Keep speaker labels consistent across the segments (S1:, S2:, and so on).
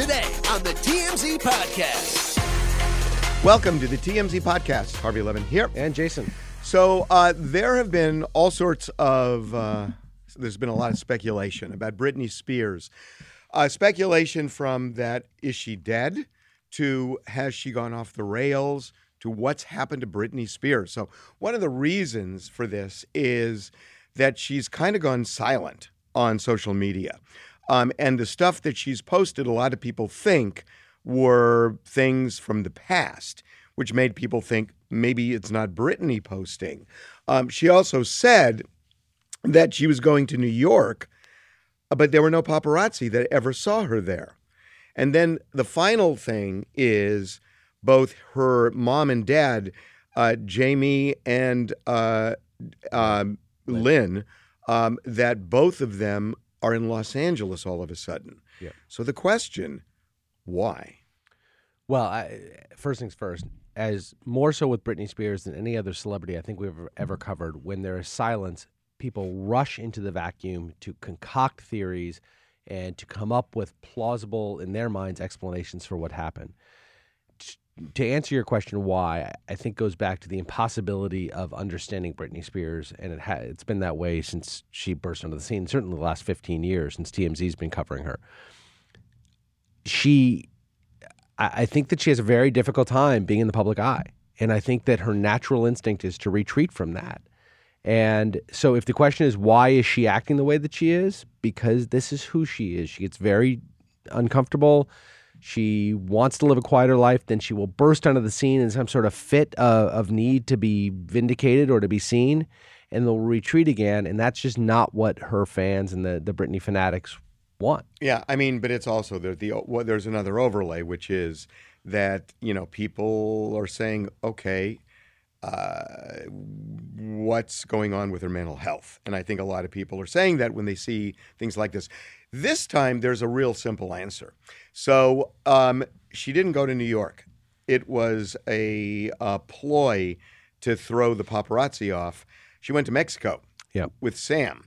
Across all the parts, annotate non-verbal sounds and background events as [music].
S1: Today on the TMZ Podcast.
S2: Welcome to the TMZ podcast. Harvey Levin here.
S3: And Jason.
S2: So uh, there have been all sorts of. Uh, there's been a lot of speculation about Britney Spears. Uh, speculation from that is she dead to has she gone off the rails to what's happened to Britney Spears. So one of the reasons for this is that she's kind of gone silent on social media. Um, and the stuff that she's posted, a lot of people think were things from the past, which made people think maybe it's not Britney posting. Um, she also said that she was going to New York, but there were no paparazzi that ever saw her there. And then the final thing is both her mom and dad, uh, Jamie and uh, um, Lynne, um, that both of them are in Los Angeles all of a sudden.
S3: Yeah.
S2: So the question, why?
S3: Well, I, first things first, as more so with Britney Spears than any other celebrity I think we've ever, ever covered, when there is silence, people rush into the vacuum to concoct theories and to come up with plausible, in their minds, explanations for what happened. To answer your question, why, I think goes back to the impossibility of understanding Britney Spears, and it ha- it's been that way since she burst onto the scene, certainly the last 15 years since TMZ's been covering her. She I I think that she has a very difficult time being in the public eye. And I think that her natural instinct is to retreat from that. And so if the question is why is she acting the way that she is? Because this is who she is. She gets very uncomfortable. She wants to live a quieter life, then she will burst onto the scene in some sort of fit uh, of need to be vindicated or to be seen, and they'll retreat again. And that's just not what her fans and the, the Britney fanatics want.
S2: Yeah, I mean, but it's also there. The well, there's another overlay, which is that you know people are saying, okay, uh, what's going on with her mental health? And I think a lot of people are saying that when they see things like this. This time, there's a real simple answer. So um, she didn't go to New York. It was a, uh ploy to throw the paparazzi off. She went to Mexico
S3: Yep.
S2: with Sam.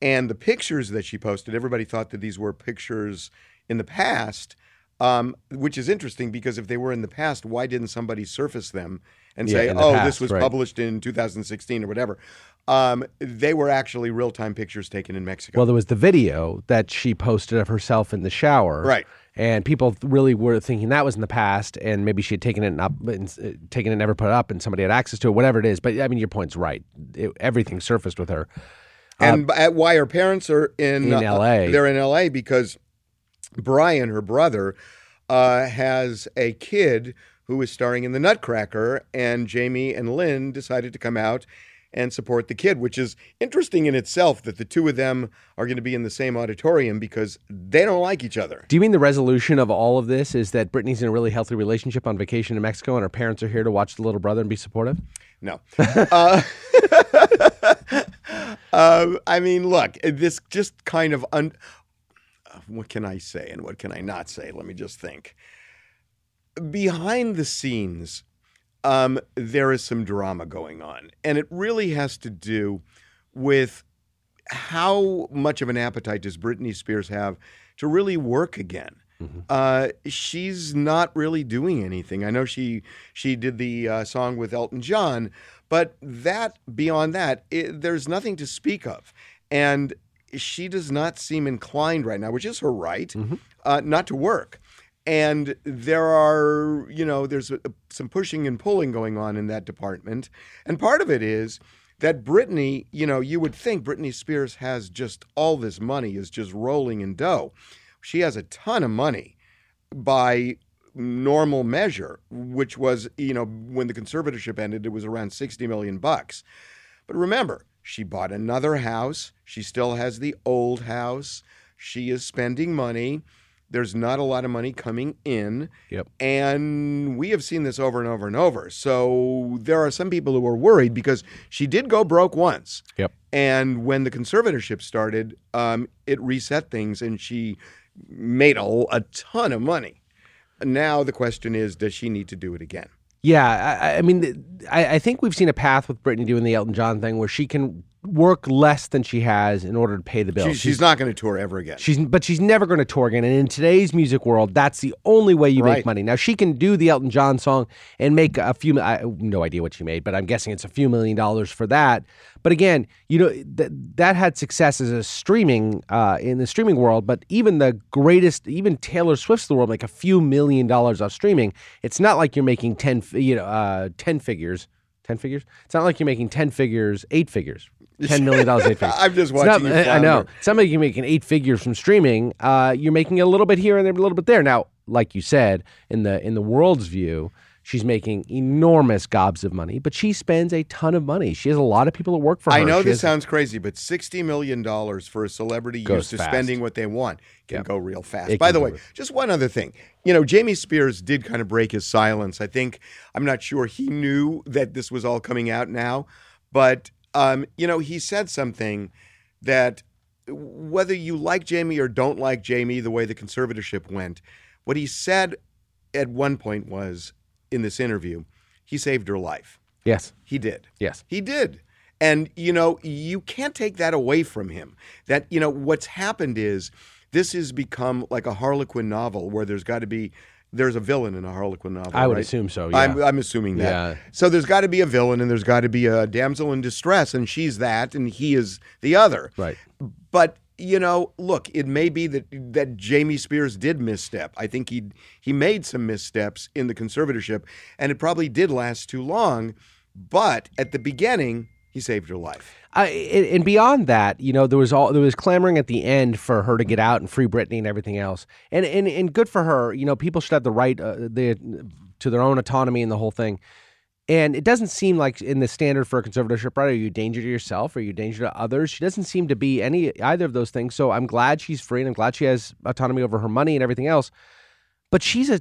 S2: And the pictures that she posted, everybody thought that these were pictures in the past, um, which is interesting because if they were in the past, why didn't somebody surface them and
S3: Yeah,
S2: say, oh,
S3: past,
S2: this was
S3: right.
S2: published in 2016 or whatever? Um, they were actually real time pictures taken in Mexico.
S3: Well, there was the video that she posted of herself in the shower.
S2: Right.
S3: And people really were thinking that was in the past, and maybe she had taken it and up, and, uh, taken it and never put it up, and somebody had access to it, whatever it is. But I mean, your point's right. It, everything surfaced with her.
S2: and at why her parents are in,
S3: uh, In
S2: uh,
S3: LA.
S2: they're in LA because Brian, her brother, uh, has a kid who is starring in the Nutcracker, and Jamie and Lynne decided to come out and support the kid, which is interesting in itself that the two of them are going to be in the same auditorium because they don't like each other.
S3: Do you mean the resolution of all of this is that Britney's in a really healthy relationship on vacation in Mexico, and her parents are here to watch the little brother and be supportive?
S2: No. [laughs] uh, uh, [laughs] I mean, look, this just kind of un- what can I say and what can I not say? Let me just think. Behind the scenes, um, there is some drama going on, and it really has to do with how much of an appetite does Britney Spears have to really work again? Uh, she's not really doing anything. I know she she did the uh, song with Elton John, but that beyond that, it, there's nothing to speak of, and she does not seem inclined right now, which is her right, uh, not to work. And there are, you know, there's a, some pushing and pulling going on in that department, and part of it is that Britney, you know, you would think Britney Spears has just all this money is just rolling in dough. She has a ton of money by normal measure, which was, you know, when the conservatorship ended, it was around 60 million bucks. But remember, She bought another house. She still has the old house. She is spending money. There's not a lot of money coming in.
S3: Yep.
S2: And we have seen this over and over and over. So there are some people who are worried because she did go broke once.
S3: Yep.
S2: And when the conservatorship started, um, it reset things and she made a, a ton of money. Now the question is, does she need to do it again?
S3: Yeah, I, I mean, I, I think we've seen a path with Britney doing the Elton John thing where she can work less than she has in order to pay the bills.
S2: She, she's not going to tour ever again.
S3: She's but she's never going to tour again. And in today's music world, that's the only way you
S2: Right.
S3: make money. Now she can do the Elton John song and make a few. I have no idea what she made, but I'm guessing it's a few million dollars for that. But again, you know that that had success as a streaming uh, in the streaming world. But even the greatest, even Taylor Swift's of the world, make a few million dollars off streaming. It's not like you're making ten, you know, uh, ten figures. Ten figures. It's not like you're making ten figures, eight figures. Ten million dollars, eight [laughs] figures.
S2: I'm just
S3: not-
S2: watching you
S3: I- I know. Somebody can make an eight figures from streaming. Uh, you're making a little bit here and there, a little bit there. Now, like you said, in the in the world's view, she's making enormous gobs of money, but she spends a ton of money. She has a lot of people that work for her.
S2: I know
S3: She
S2: this
S3: has-
S2: sounds crazy, but sixty million dollars for a celebrity used to
S3: fast.
S2: spending what they want can
S3: Yep.
S2: go real fast.
S3: It
S2: By the way, just one other thing. You know, Jamie Spears did kind of break his silence. I think I'm not sure he knew that this was all coming out now, but um, you know, he said something that whether you like Jamie or don't like Jamie, the way the conservatorship went, what he said at one point was in this interview, he saved her life.
S3: yes,
S2: He did.
S3: yes.
S2: He did. And, you know, you can't take that away from him. That, you know, what's happened is this has become like a Harlequin novel where there's got to be, there's a villain in a Harlequin novel.
S3: I would
S2: right?
S3: assume so. Yeah.
S2: I'm, I'm assuming that.
S3: Yeah.
S2: So there's got to be a villain and there's got to be a damsel in distress, and she's that, and he is the other.
S3: right.
S2: But you know, look, it may be that that Jamie Spears did misstep. I think he he made some missteps in the conservatorship, and it probably did last too long. But at the beginning, he saved her life.
S3: I, and beyond that, you know, there was all there was clamoring at the end for her to get out and free Britney and everything else, and and and good for her. You know, people should have the right uh, the, to their own autonomy and the whole thing. And it doesn't seem like in the standard for a conservatorship, right? Are you a danger to yourself? Or are you a danger to others? She doesn't seem to be any either of those things. So I'm glad she's free, and I'm glad she has autonomy over her money and everything else. But she's a.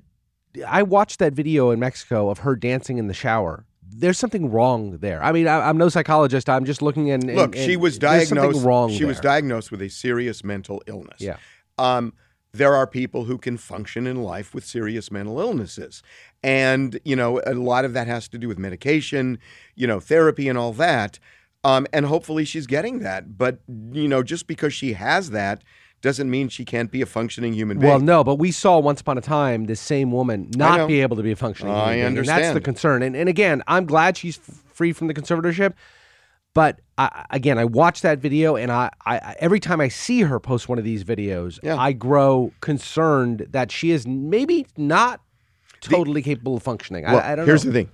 S3: I watched that video in Mexico of her dancing in the shower. There's something wrong there. I mean, I, I'm no psychologist. I'm just looking and, and-
S2: Look, she
S3: and
S2: was diagnosed.
S3: wrong.
S2: she was diagnosed with a serious mental illness.
S3: Yeah.
S2: Um, there are people who can function in life with serious mental illnesses. And, you know, a lot of that has to do with medication, you know, therapy and all that. Um, and hopefully she's getting that. But, you know, just because she has that doesn't mean she can't be a functioning human being.
S3: Well, no, but we saw once upon a time this same woman not be able to be a functioning.
S2: I
S3: human being, And that's the concern. And, and again, I'm glad she's free from the conservatorship. But I, again, I watched that video, and I, I I- every time I see her post one of these videos,
S2: Yeah.
S3: I grow concerned that she is maybe not totally capable of functioning.
S2: Well,
S3: I, I don't know.
S2: here's
S3: know.
S2: the thing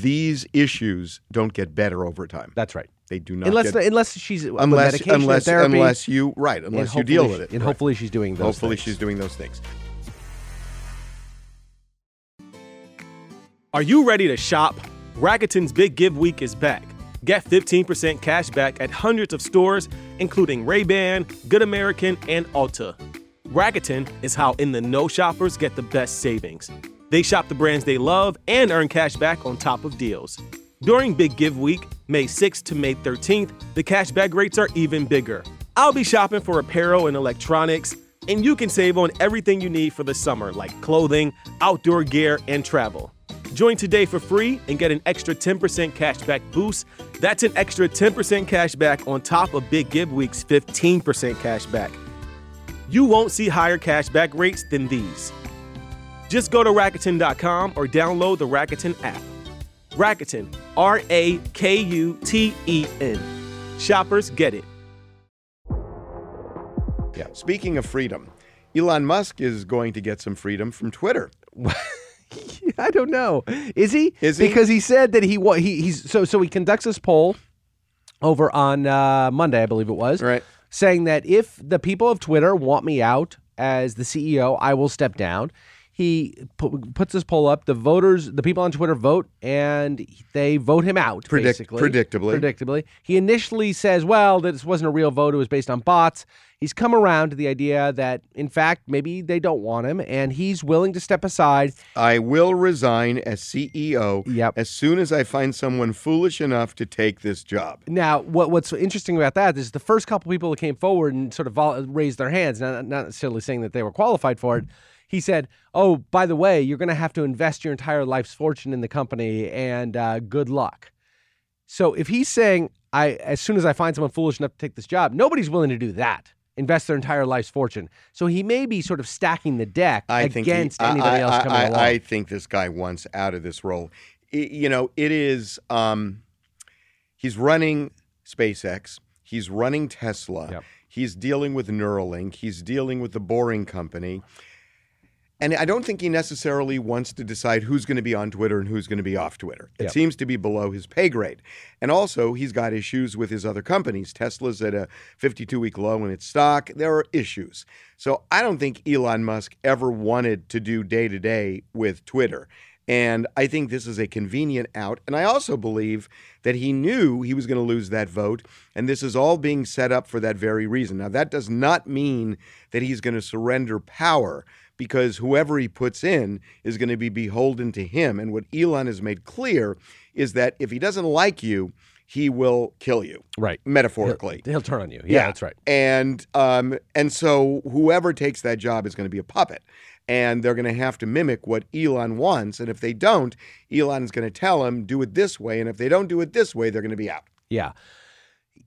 S2: these issues don't get better over time.
S3: That's right.
S2: They do not
S3: Unless
S2: get
S3: unless she's
S2: unless
S3: medication
S2: unless
S3: therapy,
S2: unless you right unless you deal
S3: hopefully
S2: with it
S3: and
S2: Right.
S3: hopefully she's doing those.
S2: hopefully
S3: things.
S2: she's doing those things
S4: Are you ready to shop? Rakuten's Big Give Week is back. Get 15% cash back at hundreds of stores, including Ray-Ban, Good American, and Ulta. Rakuten is how in the know shoppers get the best savings. They shop the brands they love and earn cash back on top of deals. During Big Give Week, May 6th to May 13th, the cashback rates are even bigger. I'll be shopping for apparel and electronics, and you can save on everything you need for the summer, like clothing, outdoor gear, and travel. Join today for free and get an extra 10% cashback boost. That's an extra 10% cashback on top of Big Give Week's 15% cashback. You won't see higher cashback rates than these. Just go to Rakuten.com or download the Rakuten app. Rakuten, R A K U T E N. Shoppers get it. Yeah.
S2: Speaking of freedom elon musk is going to get some freedom from twitter [laughs]
S3: I don't know. Is he?
S2: Is he?
S3: Because he said that he wa- he he's so so he conducts this poll over on uh, Monday, I believe it was,
S2: Right.
S3: saying that if the people of Twitter want me out as the CEO, I will step down. He pu- puts this poll up. The voters, the people on Twitter vote, and they vote him out.
S2: Predict-
S3: basically,
S2: predictably.
S3: predictably. He initially says, "Well, that this wasn't a real vote; it was based on bots." He's come around to the idea that, in fact, maybe they don't want him, and he's willing to step aside.
S2: I will resign as CEO
S3: Yep.
S2: as soon as I find someone foolish enough to take this job.
S3: Now, what what's interesting about that is the first couple people that came forward and sort of vol- raised their hands, not, not necessarily saying that they were qualified for it. He said, "Oh, by the way, you're going to have to invest your entire life's fortune in the company, and uh, good luck." So, if he's saying, "I as soon as I find someone foolish enough to take this job," nobody's willing to do that. Invest their entire life's fortune. So he may be sort of stacking the deck
S2: I think he-
S3: against anybody
S2: I,
S3: else
S2: I,
S3: coming
S2: I,
S3: along.
S2: I think this guy wants out of this role. I- you know, it is. Um, he's running SpaceX. He's running Tesla.
S3: Yep.
S2: He's dealing with Neuralink. He's dealing with the Boring Company. And I don't think he necessarily wants to decide who's going to be on Twitter and who's going to be off Twitter. It
S3: Yep.
S2: seems to be below his pay grade. And also, he's got issues with his other companies. Tesla's at a 52 week low in its stock. There are issues. So I don't think Elon Musk ever wanted to do day to day with Twitter. And I think this is a convenient out. And I also believe that he knew he was going to lose that vote. And this is all being set up for that very reason. Now, that does not mean that he's going to surrender power because whoever he puts in is going to be beholden to him. And what Elon has made clear is that if he doesn't like you, he will kill you,
S3: right.
S2: metaphorically.
S3: He'll, he'll turn on you. Yeah, that's right.
S2: And um, and so whoever takes that job is going to be a puppet, and they're going to have to mimic what Elon wants. And if they don't, Elon's going to tell them do it this way, and if they don't do it this way, they're going to be out.
S3: Yeah.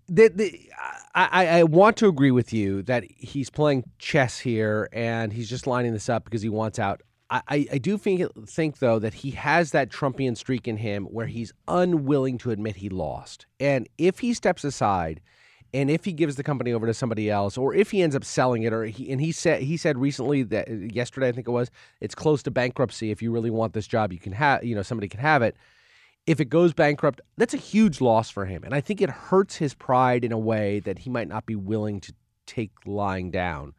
S3: The, the, I, I- want to agree with you that he's playing chess here and he's just lining this up because he wants out. I, I, I do think, think, though, that he has that Trumpian streak in him where he's unwilling to admit he lost. And if he steps aside and if he gives the company over to somebody else, or if he ends up selling it, or he, and he said he said recently that yesterday I think it was it's close to bankruptcy. If you really want this job, you can have you know somebody can have it if it goes bankrupt, that's a huge loss for him. And I think it hurts his pride in a way that he might not be willing to take lying down.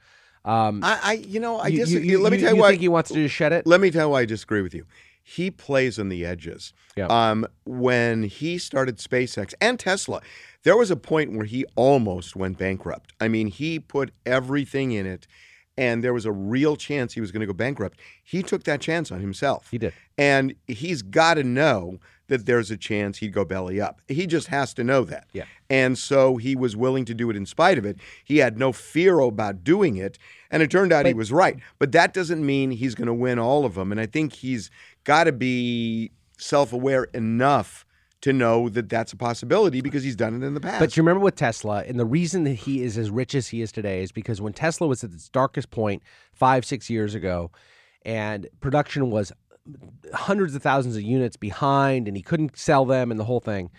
S3: Um,
S2: I, I you know, I just let me tell you,
S3: you
S2: why.
S3: think he wants to just shed it?
S2: Let me tell you why I disagree with you. He plays on the edges.
S3: Yeah.
S2: Um, when he started SpaceX and Tesla, there was a point where he almost went bankrupt. I mean, he put everything in it, and there was a real chance he was going to go bankrupt. He took that chance on himself.
S3: He did.
S2: And he's got to know that there's a chance he'd go belly up. He just has to know that.
S3: Yeah.
S2: And so he was willing to do it in spite of it. He had no fear about doing it. And it turned out he was right. But that doesn't mean he's going to win all of them. And I think he's got to be self aware enough to know that that's a possibility because he's done it in the past.
S3: But you remember with Tesla, and the reason that he is as rich as he is today is because when Tesla was at its darkest point five, six years ago, and production was hundreds of thousands of units behind, and he couldn't sell them, and the whole thing.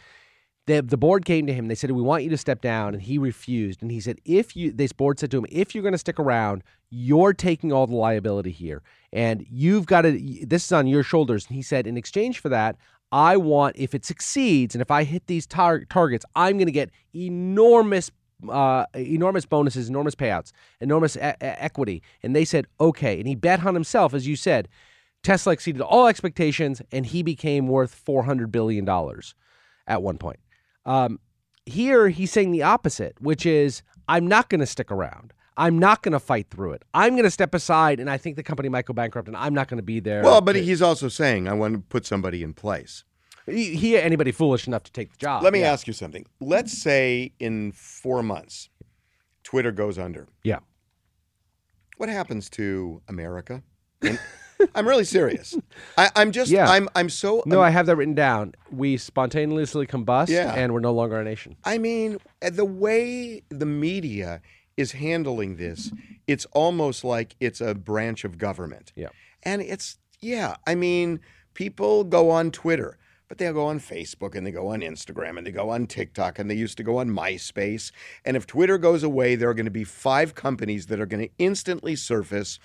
S3: The, the board came to him. They said, "We want you to step down," and he refused. And he said, "If you," this board said to him, "If you're going to stick around, you're taking all the liability here, and you've got to. This is on your shoulders." And he said, "In exchange for that, I want if it succeeds, and if I hit these tar- targets, I'm going to get enormous." Uh, enormous bonuses, enormous payouts, enormous e- equity. And they said, okay. And he bet on himself, as you said. Tesla exceeded all expectations, and he became worth $400 billion at one point. Um, here, he's saying the opposite, which is, I'm not going to stick around. I'm not going to fight through it. I'm going to step aside, and I think the company might go bankrupt, and I'm not going to be there.
S2: well, but
S3: to-
S2: he's also saying, I want to put somebody in place.
S3: he, he anybody foolish enough to take the job.
S2: Let me
S3: yeah.
S2: ask you something. Let's say in four months, Twitter goes under.
S3: Yeah.
S2: What happens to America? And I'm really serious. I, I'm just.
S3: Yeah.
S2: I'm. I'm so.
S3: No, I have that written down. We spontaneously combust,
S2: Yeah.
S3: and we're no longer a nation.
S2: I mean, uh, the way the media is handling this, it's almost like it's a branch of government.
S3: Yeah.
S2: And it's, yeah, I mean, people go on Twitter, but they'll go on Facebook and they go on Instagram and they go on TikTok and they used to go on MySpace. And if Twitter goes away, there are going to be five companies that are going to instantly surface.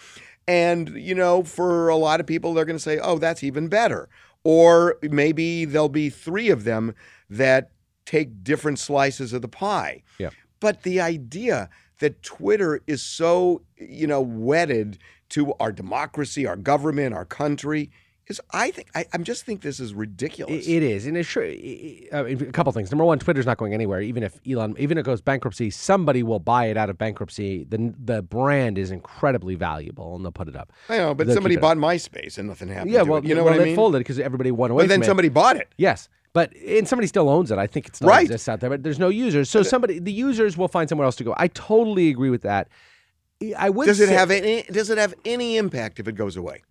S2: And, you know, for a lot of people, they're going to say, oh, that's even better. Or maybe there'll be three of them that take different slices of the pie.
S3: Yeah.
S2: But the idea that Twitter is so, you know, wedded to our democracy, our government, our country. Is I think I, I'm just think this is ridiculous.
S3: It- it is, and it's sure. I mean, a couple things. Number one, Twitter's not going anywhere. Even if Elon, even if it goes bankruptcy, somebody will buy it out of bankruptcy. The the brand is incredibly valuable, and they'll put it up.
S2: I know, but
S3: They'll
S2: somebody
S3: keep it up.
S2: bought MySpace and nothing happened.
S3: Yeah, well,
S2: it. you know
S3: well,
S2: what I mean.
S3: folded because everybody went away.
S2: But then
S3: from it.
S2: somebody bought it.
S3: Yes, but and somebody still owns it. I think it still
S2: Right.
S3: exists out there, but there's no users. So somebody, the users will find somewhere else to go. I totally agree with that. I would.
S2: Does it
S3: say-
S2: have any? Does it have any impact if it goes away?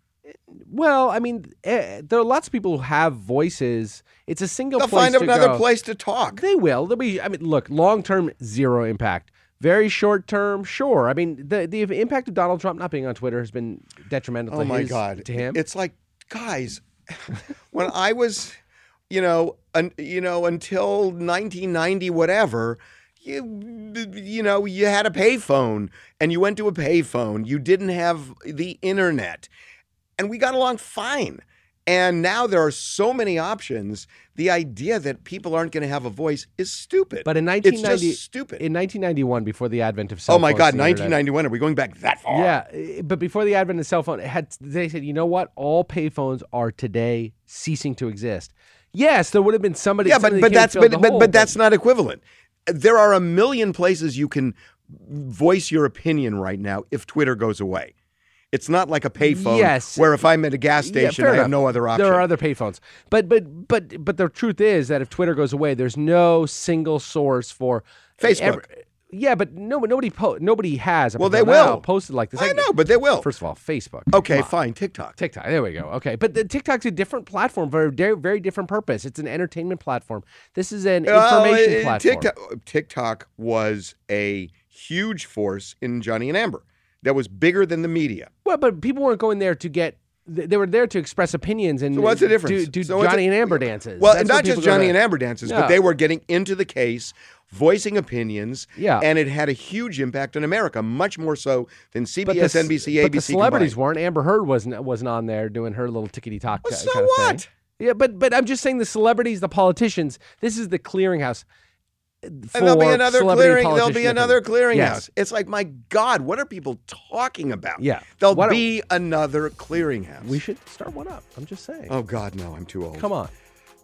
S3: Well, I mean, eh, there are lots of people who have voices. It's a single
S2: They'll
S3: place
S2: find another
S3: go.
S2: place to talk.
S3: They will. They'll be. I mean, look, long term, zero impact. Very short term, sure. I mean, the the impact of Donald Trump not being on Twitter has been detrimental.
S2: Oh
S3: to
S2: my
S3: his-
S2: God!
S3: to him.
S2: It's like, guys, [laughs] when I was, you know, un, you know, until 1990, whatever. You, you know, you had a payphone, and you went to a payphone. You didn't have the internet, and we got along fine. And now there are so many options. The idea that people aren't going to have a voice is stupid.
S3: But in
S2: it's
S3: 1990
S2: just stupid.
S3: in 1991, before the advent of cell
S2: oh my God!
S3: and internet-
S2: 1991. Are we going back that far?
S3: Yeah, but before the advent of cell phone, had they said, you know what? All payphones are today ceasing to exist. Yes, there would have been somebody.
S2: Yeah, but but that's but, but,
S3: hole,
S2: but that's not equivalent. There are a million places you can voice your opinion right now if Twitter goes away. It's not like a payphone
S3: Yes.
S2: where if I'm at a gas station,
S3: fair
S2: I have no other option.
S3: There are other payphones, but but but but the truth is that if Twitter goes away, there's no single source for
S2: Facebook.
S3: yeah, but no, nobody po- nobody has.
S2: Well, they will.
S3: posted like this.
S2: I know, but they will.
S3: First of all, Facebook.
S2: okay, fine. TikTok.
S3: TikTok. There we go. Okay, but the TikTok's a different platform for a very, very different purpose. It's an entertainment platform. This is an information
S2: uh,
S3: platform.
S2: TikTok, TikTok was a huge force in Johnny and Amber. That was bigger than the media.
S3: Well, but people weren't going there to get. They were there to express opinions and
S2: So what's the difference?
S3: do, do
S2: So
S3: Johnny
S2: the-
S3: and Amber dances.
S2: Well,
S3: That's
S2: not just Johnny and Amber dances,
S3: Yeah.
S2: but they were getting into the case, voicing opinions.
S3: Yeah.
S2: And it had a huge impact on America, much more so than CBS,
S3: But the,
S2: NBC,
S3: but
S2: ABC.
S3: the celebrities
S2: combined.
S3: weren't. Amber Heard wasn't wasn't on there doing her little tickety talk.
S2: Well, so what?
S3: Thing. Yeah, but but I'm just saying the celebrities, the politicians. This is the clearinghouse.
S2: And there'll be another clearing. There'll be another clearinghouse.
S3: Yes.
S2: It's like, my God, what are people talking about?
S3: Yeah.
S2: There'll
S3: don't-
S2: be another clearinghouse.
S3: We should start one up. I'm just saying.
S2: Oh God, no! I'm too old.
S3: Come on,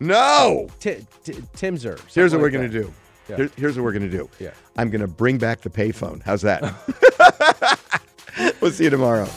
S2: No.
S3: T- T-.
S2: Here's what we're gonna
S3: that.
S2: do.
S3: Yeah.
S2: Here- here's what we're gonna do.
S3: Yeah.
S2: I'm gonna bring back the payphone. How's that? [laughs] [laughs] we'll see you tomorrow.